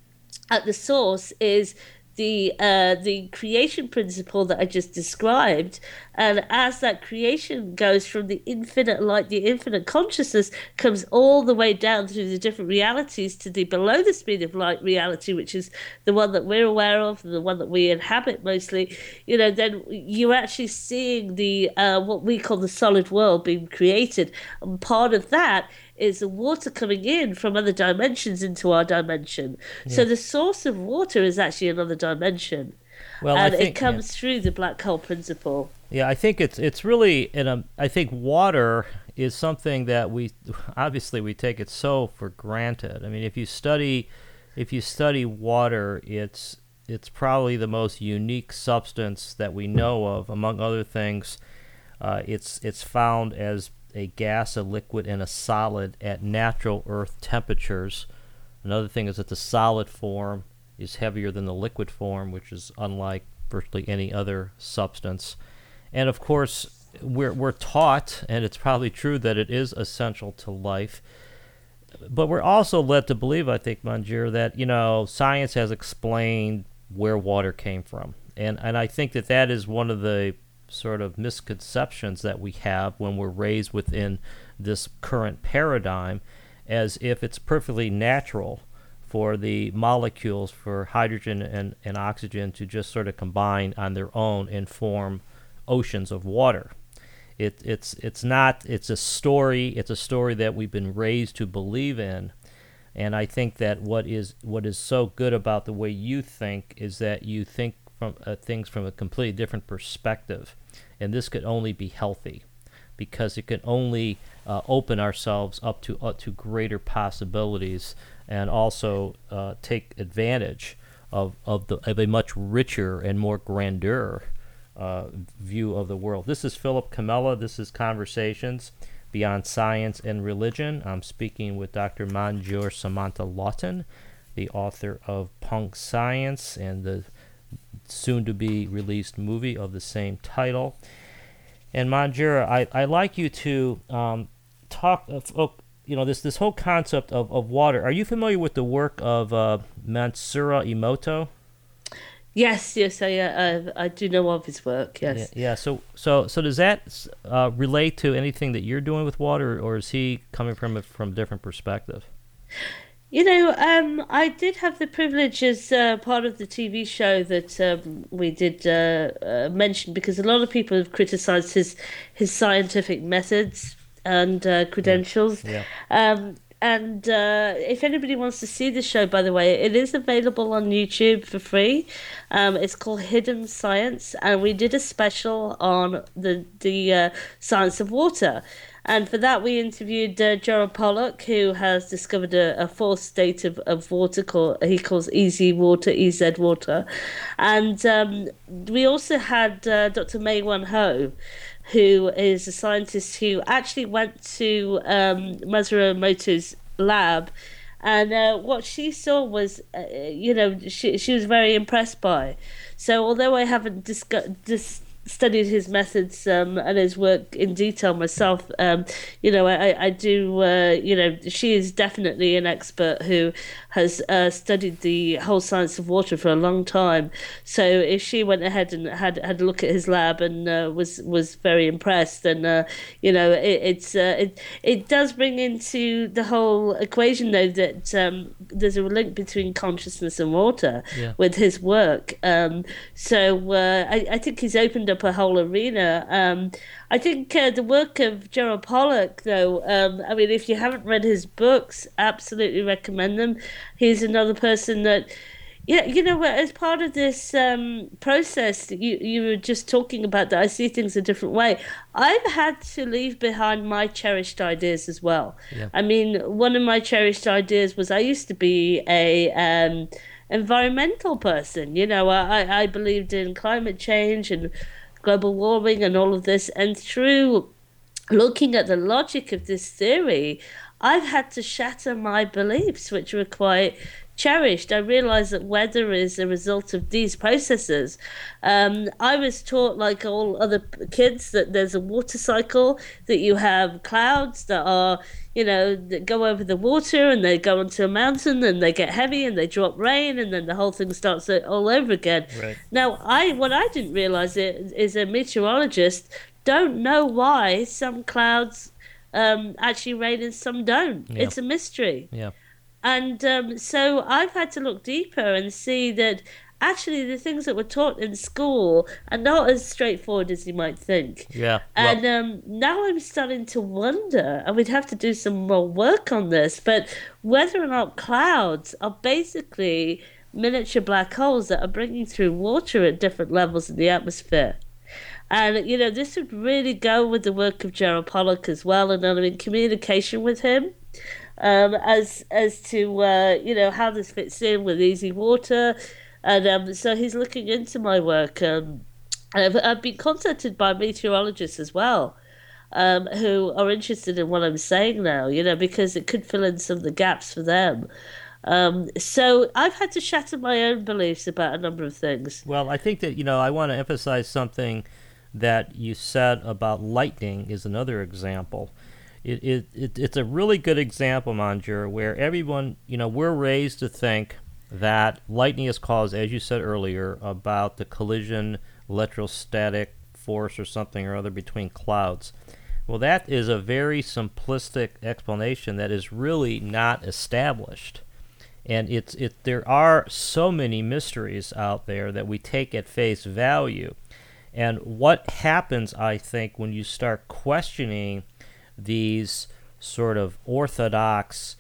at the source is the uh, the creation principle that I just described, and as that creation goes from the infinite light, the infinite consciousness comes all the way down through the different realities to the below the speed of light reality, which is the one that we're aware of, the one that we inhabit mostly. You know, then you're actually seeing the uh, what we call the solid world being created, and part of that is the water coming in from other dimensions into our dimension. Yeah. So the source of water is actually another dimension. Well, and think, it comes yeah. through the black hole principle. Yeah, I think it's it's really in a. I think water is something that we obviously we take it so for granted. I mean, if you study if you study water, it's it's probably the most unique substance that we know of, among other things. Uh, it's it's found as a gas, a liquid, and a solid at natural Earth temperatures. Another thing is that the solid form is heavier than the liquid form, which is unlike virtually any other substance. And of course, we're, we're taught, and it's probably true, that it is essential to life. But we're also led to believe, I think, Manjir, that, you know, science has explained where water came from. And, and I think that that is one of the sort of misconceptions that we have when we're raised within this current paradigm as if it's perfectly natural for the molecules for hydrogen and, and oxygen to just sort of combine on their own and form oceans of water. It, it's it's not it's a story it's a story that we've been raised to believe in and I think that what is what is so good about the way you think is that you think from uh, things from a completely different perspective and this could only be healthy because it can only uh, open ourselves up to uh, to greater possibilities and also uh, take advantage of, of, the, of a much richer and more grandeur uh, view of the world. This is Philip Comella. This is Conversations Beyond Science and Religion. I'm speaking with Dr. Manjir Samanta-Laughton, the author of Punk Science and the soon to be released movie of the same title. And Manjura, I, I like you to um, talk of, of, you know this this whole concept of, of water. Are you familiar with the work of uh, Masaru Emoto? Yes, yes, I uh, I do know of his work. Yes. Yeah. yeah so so so does that uh, relate to anything that you're doing with water, or is he coming from it from a different perspective? You know, um, I did have the privilege as uh, part of the TV show that um, we did uh, uh, mention because a lot of people have criticised his his scientific methods and uh, credentials. Yeah. yeah. Um, and uh, if anybody wants to see the show, by the way, it is available on YouTube for free. Um, it's called Hidden Science, and we did a special on the the uh, science of water. And for that, we interviewed uh, Gerald Pollack, who has discovered a, a fourth state of, of water called he calls easy water, EZ water. And um, we also had uh, Dr. Mae-Wan Ho, who is a scientist who actually went to um, Masaru Emoto's lab. And uh, what she saw was, uh, you know, she, she was very impressed by. So although I haven't discussed dis- studied his methods um, and his work in detail myself. Um, you know, I, I do, uh, you know, she is definitely an expert who has uh, studied the whole science of water for a long time. So if she went ahead and had had a look at his lab and uh, was was very impressed, and uh, you know, it, it's uh, it it does bring into the whole equation though that um, there's a link between consciousness and water yeah. with his work. Um, so uh, I, I think he's opened up up a whole arena. Um, I think uh, the work of Gerald Pollack, though, um, I mean, if you haven't read his books, absolutely recommend them. He's another person that yeah, you know, as part of this um, process, you you were just talking about that. I see things a different way. I've had to leave behind my cherished ideas as well. Yeah. I mean, one of my cherished ideas was I used to be a um, environmental person. You know, I I believed in climate change and global warming and all of this, and through looking at the logic of this theory, I've had to shatter my beliefs, which were quite cherished. I realized that weather is a result of these processes. Um, I was taught, like all other kids, that there's a water cycle, that you have clouds that are, you know, that go over the water and they go onto a mountain and they get heavy and they drop rain and then the whole thing starts all over again. Right. Now, I what I didn't realize is a meteorologist don't know why some clouds um, actually rain and some don't. Yeah. It's a mystery. Yeah. And um, so I've had to look deeper and see that actually the things that were taught in school are not as straightforward as you might think. Yeah. And well, um, now I'm starting to wonder, and we'd have to do some more work on this, but whether or not clouds are basically miniature black holes that are bringing through water at different levels in the atmosphere. And, you know, this would really go with the work of Gerald Pollack as well, and I'm in communication with him um, as as to uh, you know how this fits in with easy water, and um, so he's looking into my work. Um, I've, I've been contacted by meteorologists as well. Um, who are interested in what I'm saying now, you know, because it could fill in some of the gaps for them. Um, so I've had to shatter my own beliefs about a number of things. Well, I think that, you know, I want to emphasize something that you said about lightning is another example it, it, it, it's a really good example, Manjir, where everyone, you know, we're raised to think that lightning is caused, as you said earlier, about the collision electrostatic force or something or other between clouds. Well, that is a very simplistic explanation that is really not established. And it's it there are so many mysteries out there that we take at face value. And what happens, I think, when you start questioning these sort of orthodox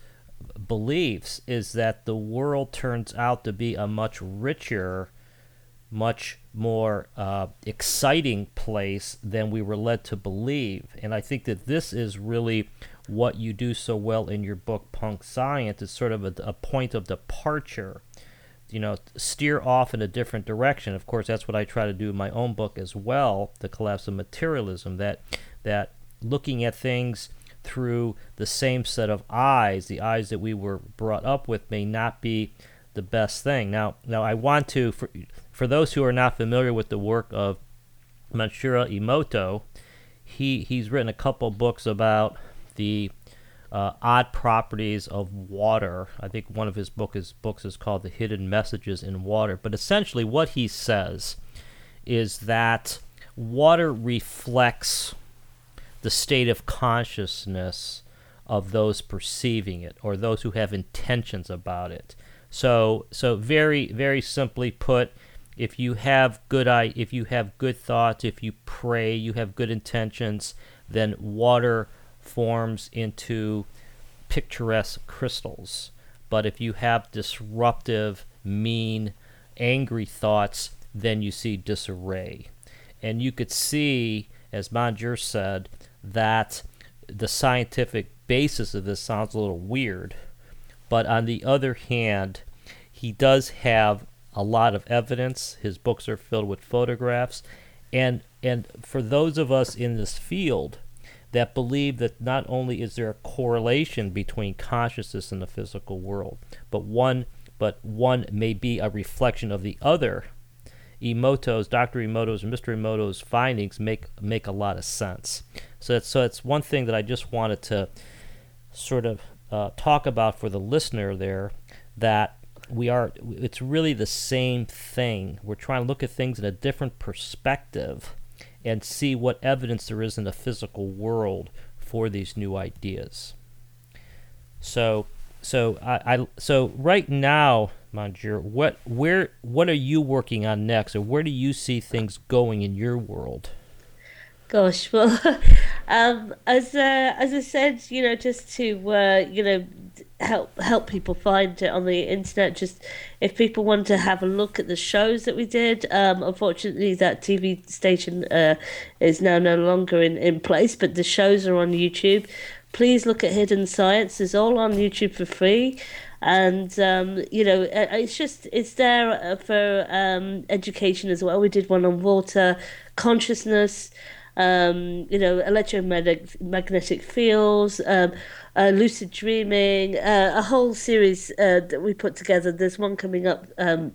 beliefs is that the world turns out to be a much richer, much more uh, exciting place than we were led to believe. And I think that this is really what you do so well in your book, Punk Science. It's sort of a, a point of departure. You know, steer off in a different direction. Of course, that's what I try to do in my own book as well, The Collapse of Materialism, that that looking at things through the same set of eyes, the eyes that we were brought up with, may not be the best thing. Now, now I want to, for, for those who are not familiar with the work of Masaru Emoto, he, he's written a couple books about the uh, odd properties of water. I think one of his book is, books is called The Hidden Messages in Water. But essentially, what he says is that water reflects the state of consciousness of those perceiving it or those who have intentions about it. So so very very simply put, if you have good eye, if you have good thoughts, if you pray, you have good intentions, then water forms into picturesque crystals. But if you have disruptive, mean, angry thoughts, then you see disarray. And you could see, as Manjir said, that the scientific basis of this sounds a little weird. But on the other hand, he does have a lot of evidence. His books are filled with photographs. And, and for those of us in this field that believe that not only is there a correlation between consciousness and the physical world, but one, but one may be a reflection of the other, Emoto's, Dr. Emoto's, and Mr. Emoto's findings make, make a lot of sense. So that's, so it's one thing that I just wanted to sort of uh, talk about for the listener there that we are it's really the same thing. We're trying to look at things in a different perspective and see what evidence there is in the physical world for these new ideas. So so I, I so right now, Manjir, what where what are you working on next, or where do you see things going in your world? Gosh, well, um, as uh, as I said, you know, just to uh, you know help help people find it on the internet. Just if people want to have a look at the shows that we did. Um, unfortunately, that TV station uh, is now no longer in, in place, but the shows are on YouTube. Please look at Hidden Science. It's all on YouTube for free and um, you know it's just it's there uh, for um, education as well. We did one on water consciousness, um, you know, electromagnetic fields, um, uh, lucid dreaming, uh, a whole series uh, that we put together. There's one coming up. Um,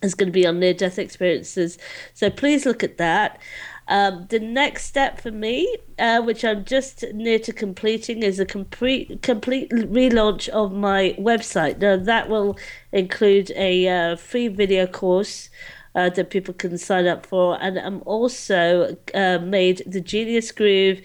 is going to be on near death experiences. So please look at that. Um, the next step for me, uh, which I'm just near to completing, is a complete complete relaunch of my website. Now that will include a uh, free video course uh, that people can sign up for. And I'm also uh, made the Genius Groove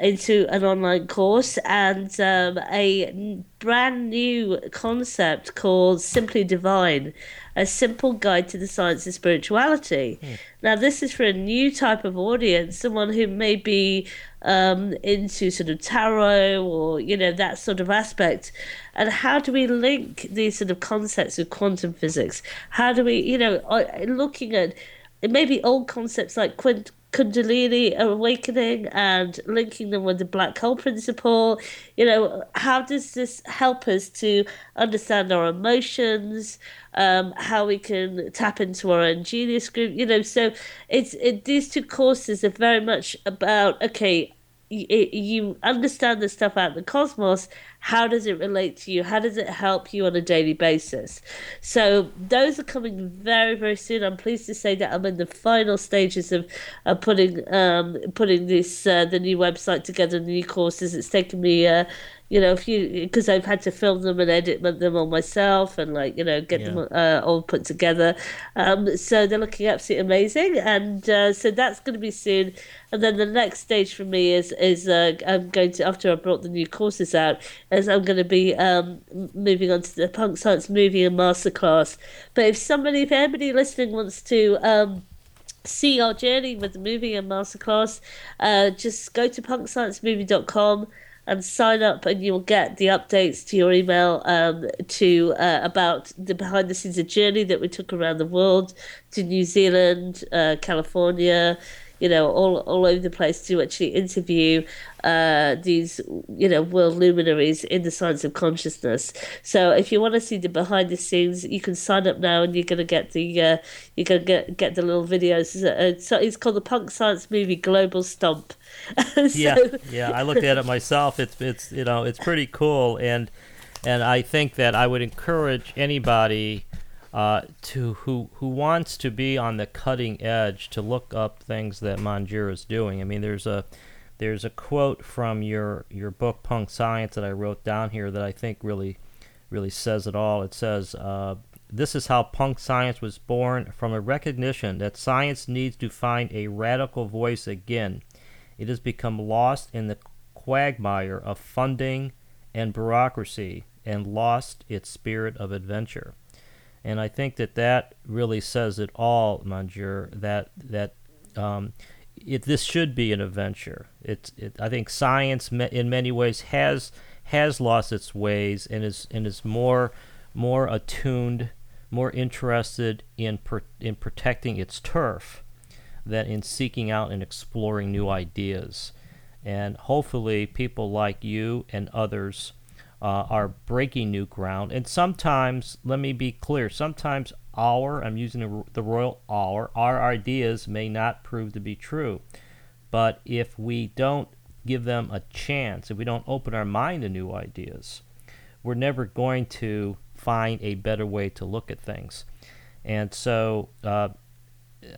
into an online course and um, a brand new concept called Simply Divine, a simple guide to the science of spirituality. Mm. Now, this is for a new type of audience, someone who may be um, into sort of tarot or, you know, that sort of aspect. And how do we link these sort of concepts with quantum physics? How do we, you know, looking at maybe old concepts like quint- Kundalini awakening and linking them with the black hole principle. You know, how does this help us to understand our emotions? Um, how we can tap into our own genius group? You know, so it's it, these two courses are very much about okay, you understand the stuff out in the cosmos how does it relate to you? How does it help you on a daily basis? So those are coming very very soon. I'm pleased to say that i'm in the final stages of, of putting um, putting this uh, the new website together the new courses. It's taken me uh, you know, if you because I've had to film them and edit them all myself and like you know get yeah. them uh, all put together. Um, so they're looking absolutely amazing, and uh, so that's going to be soon. And then the next stage for me is is uh, I'm going to after I brought the new courses out, is I'm going to be um, moving on to the punk science movie and masterclass. But if somebody, if anybody listening wants to. Um, see our journey with the movie and masterclass, uh, just go to punksciencemovie.com and sign up and you'll get the updates to your email um, to uh, about the behind the scenes of journey that we took around the world to New Zealand, uh, California, you know, all, all over the place to actually interview uh, these, you know, world luminaries in the science of consciousness. So if you want to see the behind the scenes, you can sign up now and you're going to get the, uh, you're going to get, get the little videos. So it's called the Punk Science Movie Global Stomp so, yeah, yeah, I looked at it myself. It's it's you know it's pretty cool, and and I think that I would encourage anybody uh, to who who wants to be on the cutting edge to look up things that Manjir is doing. I mean, there's a there's a quote from your your book Punk Science that I wrote down here that I think really really says it all. It says. Uh, this is how punk science was born from a recognition that science needs to find a radical voice again it has become lost in the quagmire of funding and bureaucracy and lost its spirit of adventure. And I think that that really says it all, Manjir. That that um, it this should be an adventure. It's it, I think science in many ways has has lost its ways and is and is more more attuned, more interested in per, in protecting its turf than in seeking out and exploring new ideas. And hopefully, people like you and others uh, are breaking new ground. And sometimes, let me be clear, sometimes our, I'm using the royal our, our ideas may not prove to be true. But if we don't give them a chance, if we don't open our mind to new ideas, we're never going to find a better way to look at things. And so, uh,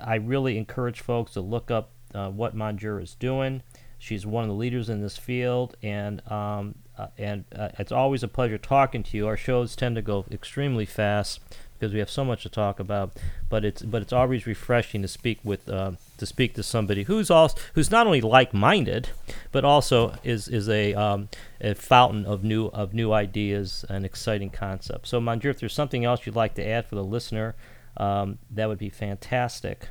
I really encourage folks to look up uh, what Manjir is doing. She's one of the leaders in this field, and um, uh, and uh, it's always a pleasure talking to you. Our shows tend to go extremely fast, because we have so much to talk about. But it's but it's always refreshing to speak with uh, to speak to somebody who's also who's not only like-minded, but also is is a um, a fountain of new of new ideas and exciting concepts. So, Manjir, if there's something else you'd like to add for the listener, um, that would be fantastic.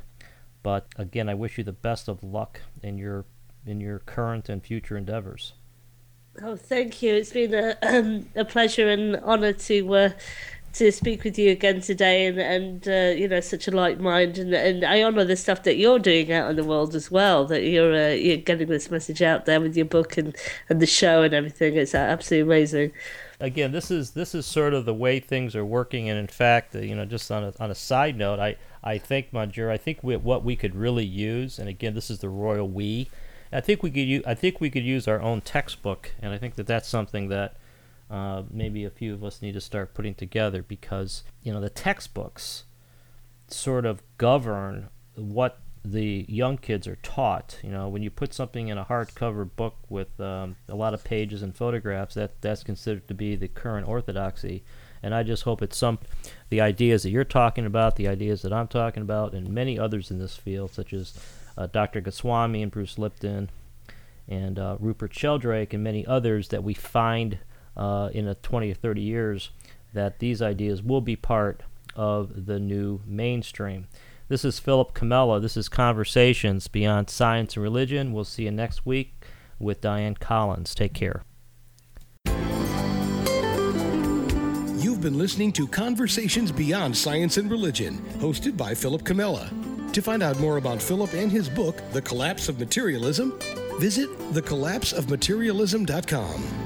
But again, I wish you the best of luck in your in your current and future endeavors. Oh, thank you. It's been a um, a pleasure and honour to uh, to speak with you again today, and and uh, you know such a light mind, and and I honour the stuff that you're doing out in the world as well. That you're uh, you're getting this message out there with your book and and the show and everything. It's absolutely amazing. Again, this is this is sort of the way things are working, and in fact, uh, you know, just on a on a side note, I I think, Manjir, I think we, what we could really use, and again, this is the royal we I think we could use I think we could use our own textbook, and I think that that's something that uh, maybe a few of us need to start putting together because you know the textbooks sort of govern what the young kids are taught. You know, when you put something in a hardcover book with um, a lot of pages and photographs, that that's considered to be the current orthodoxy. And I just hope it's some the ideas that you're talking about, the ideas that I'm talking about, and many others in this field, such as uh, Dr. Goswami and Bruce Lipton and uh, Rupert Sheldrake and many others that we find uh, in a 20 or 30 years that these ideas will be part of the new mainstream. This is Philip Comella. This is Conversations Beyond Science and Religion. We'll see you next week with Diane Collins. Take care. You've been listening to Conversations Beyond Science and Religion, hosted by Philip Comella. To find out more about Philip and his book, The Collapse of Materialism, visit thecollapseofmaterialism.com.